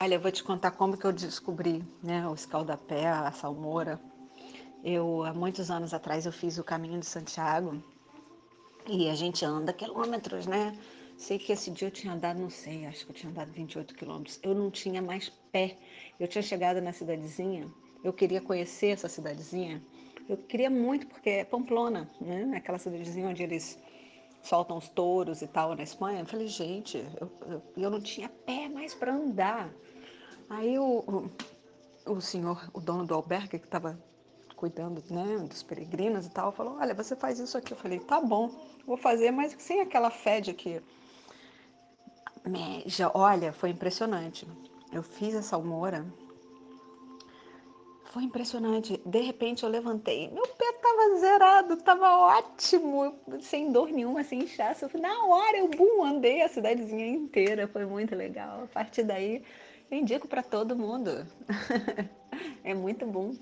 Olha, eu vou te contar como que eu descobri, né, o escaldapé, a salmoura. Eu, há muitos anos atrás, eu fiz o caminho de Santiago e a gente anda quilômetros, né? Sei que esse dia eu tinha andado, não sei, acho que eu tinha andado 28 quilômetros. Eu não tinha mais pé. Eu tinha chegado na cidadezinha, eu queria conhecer essa cidadezinha. Eu queria muito, porque é Pamplona, né? Aquela cidadezinha onde eles soltam os touros e tal na Espanha. Eu falei, gente, eu, eu, eu não tinha pé mais para andar. Aí o, o, senhor, o dono do albergue que estava cuidando né, dos peregrinos e tal, falou, olha, você faz isso aqui. Eu falei, tá bom, vou fazer, mas sem aquela fé de que... Já, olha, foi impressionante. Eu fiz essa almora, foi impressionante. De repente eu levantei, meu pé tava zerado, tava ótimo, sem dor nenhuma, sem inchaço. Na hora eu, andei a cidadezinha inteira, foi muito legal. A partir daí, eu indico para todo mundo. é muito bom.